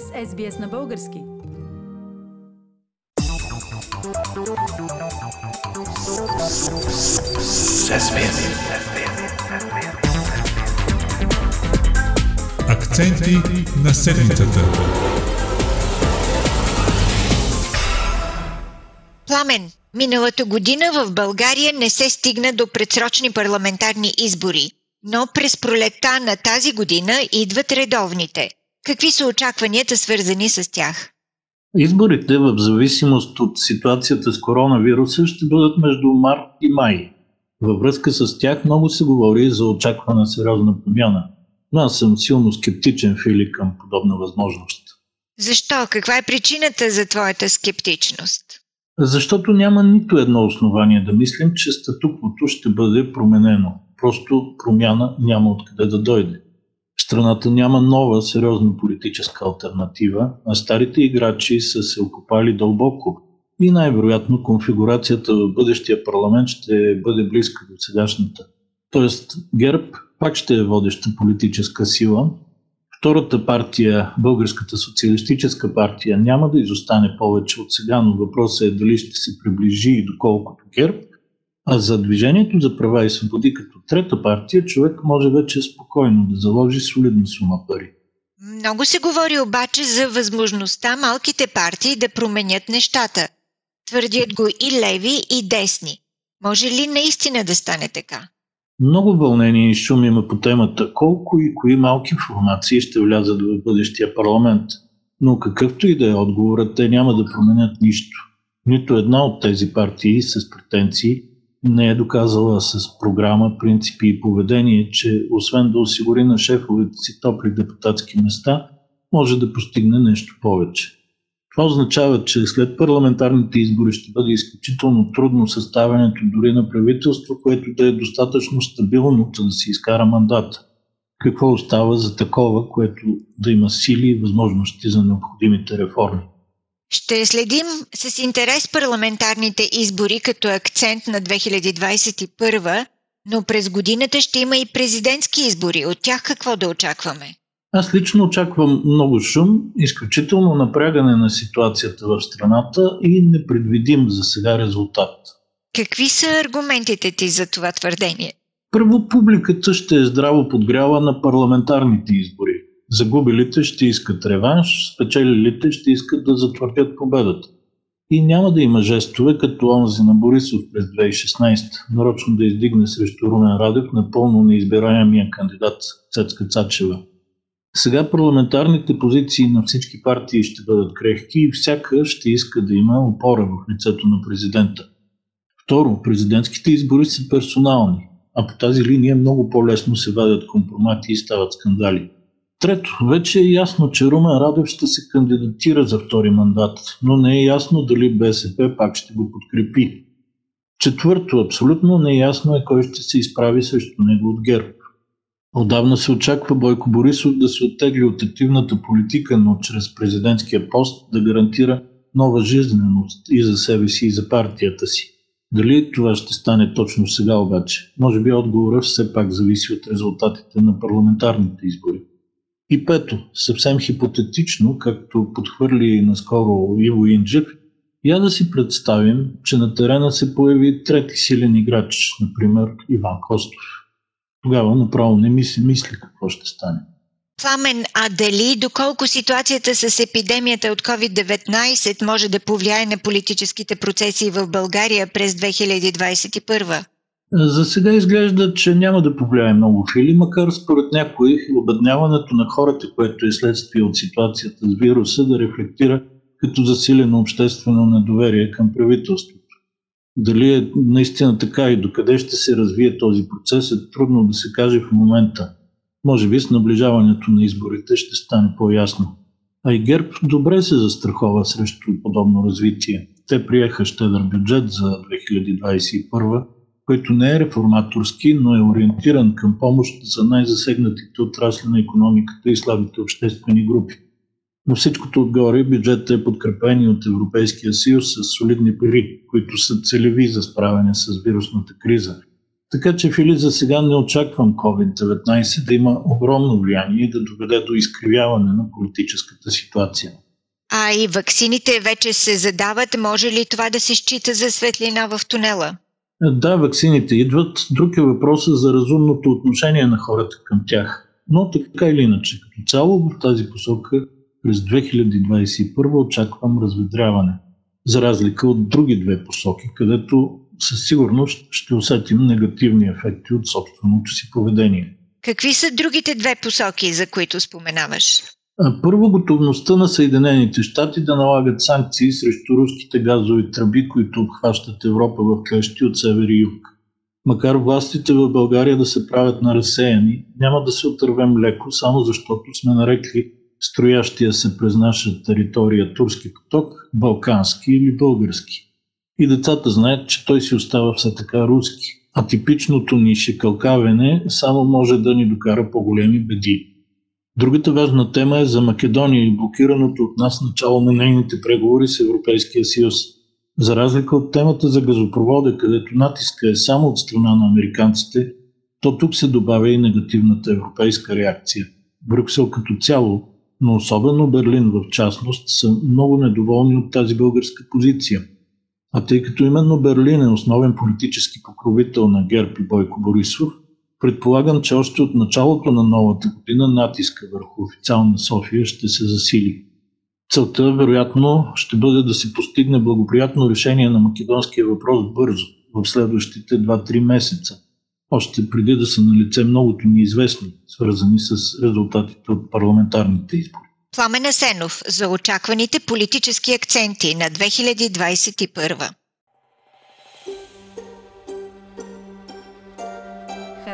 сте с SBS на български. Акценти на седмицата. Пламен, миналата година в България не се стигна до предсрочни парламентарни избори, но през пролетта на тази година идват редовните. Какви са очакванията свързани с тях? Изборите, в зависимост от ситуацията с коронавируса, ще бъдат между март и май. Във връзка с тях много се говори за очаквана сериозна промяна. Но аз съм силно скептичен, Фили, към подобна възможност. Защо? Каква е причината за твоята скептичност? Защото няма нито едно основание да мислим, че статуквото ще бъде променено. Просто промяна няма откъде да дойде. Страната няма нова сериозна политическа альтернатива, а старите играчи са се окопали дълбоко и най-вероятно конфигурацията в бъдещия парламент ще бъде близка до сегашната. Тоест ГЕРБ пак ще е водеща политическа сила. Втората партия, Българската социалистическа партия, няма да изостане повече от сега, но въпросът е дали ще се приближи и доколкото ГЕРБ. А за Движението за права и свободи като трета партия, човек може вече спокойно да заложи солидна сума пари. Много се говори обаче за възможността малките партии да променят нещата. Твърдят го и леви, и десни. Може ли наистина да стане така? Много вълнение и шум има по темата колко и кои малки формации ще влязат в бъдещия парламент. Но какъвто и да е отговорът, те няма да променят нищо. Нито една от тези партии с претенции не е доказала с програма, принципи и поведение, че освен да осигури на шефовете си топли депутатски места, може да постигне нещо повече. Това означава, че след парламентарните избори ще бъде изключително трудно съставянето дори на правителство, което да е достатъчно стабилно, за да се изкара мандата. Какво остава за такова, което да има сили и възможности за необходимите реформи? Ще следим с интерес парламентарните избори като акцент на 2021, но през годината ще има и президентски избори. От тях какво да очакваме? Аз лично очаквам много шум, изключително напрягане на ситуацията в страната и непредвидим за сега резултат. Какви са аргументите ти за това твърдение? Първо, публиката ще е здраво подгряла на парламентарните избори. Загубилите ще искат реванш, спечелилите ще искат да затвърдят победата. И няма да има жестове като онзи на Борисов през 2016, нарочно да издигне срещу Румен Радев напълно неизбираемия кандидат Цецка Цачева. Сега парламентарните позиции на всички партии ще бъдат крехки и всяка ще иска да има опора в лицето на президента. Второ, президентските избори са персонални, а по тази линия много по-лесно се вадят компромати и стават скандали. Трето, вече е ясно, че Румен Радев ще се кандидатира за втори мандат, но не е ясно дали БСП пак ще го подкрепи. Четвърто, абсолютно неясно е кой ще се изправи срещу него от ГЕРБ. Отдавна се очаква Бойко Борисов да се оттегли от активната политика, но чрез президентския пост да гарантира нова жизненост и за себе си, и за партията си. Дали това ще стане точно сега обаче? Може би отговорът все пак зависи от резултатите на парламентарните избори. И пето, съвсем хипотетично, както подхвърли наскоро Иво Инджев, я да си представим, че на терена се появи трети силен играч, например Иван Костов. Тогава направо не ми се мисли какво ще стане. Пламен, а дали доколко ситуацията с епидемията от COVID-19 може да повлияе на политическите процеси в България през 2021? За сега изглежда, че няма да повлияе много фили, макар според някои обедняването на хората, което е следствие от ситуацията с вируса, да рефлектира като засилено обществено недоверие към правителството. Дали е наистина така и докъде ще се развие този процес е трудно да се каже в момента. Може би с наближаването на изборите ще стане по-ясно. А и ГЕРБ добре се застрахова срещу подобно развитие. Те приеха щедър бюджет за 2021 който не е реформаторски, но е ориентиран към помощ за най-засегнатите отрасли на економиката и слабите обществени групи. На всичкото отгоре бюджетът е подкрепен от Европейския съюз с солидни пари, които са целеви за справяне с вирусната криза. Така че, Фили, за сега не очаквам COVID-19 да има огромно влияние и да доведе до изкривяване на политическата ситуация. А и ваксините вече се задават. Може ли това да се счита за светлина в тунела? Да, ваксините идват. Друг е въпросът за разумното отношение на хората към тях. Но така или иначе, като цяло в тази посока през 2021 очаквам разведряване, за разлика от други две посоки, където със сигурност ще усетим негативни ефекти от собственото си поведение. Какви са другите две посоки, за които споменаваш? Първо, готовността на Съединените щати да налагат санкции срещу руските газови тръби, които обхващат Европа в клещи от север и юг. Макар властите в България да се правят на разсеяни, няма да се отървем леко, само защото сме нарекли строящия се през наша територия турски поток балкански или български. И децата знаят, че той си остава все така руски. А типичното ни шекалкавене само може да ни докара по-големи беди. Другата важна тема е за Македония и блокираното от нас начало на нейните преговори с Европейския съюз. За разлика от темата за газопровода, където натиска е само от страна на американците, то тук се добавя и негативната европейска реакция. Брюксел като цяло, но особено Берлин в частност, са много недоволни от тази българска позиция. А тъй като именно Берлин е основен политически покровител на ГЕРБ и Бойко Борисов, Предполагам, че още от началото на новата година натиска върху официална София ще се засили. Целта, вероятно, ще бъде да се постигне благоприятно решение на македонския въпрос бързо, в следващите 2-3 месеца, още преди да са на лице многото неизвестни, свързани с резултатите от парламентарните избори. Пламен Асенов за очакваните политически акценти на 2021.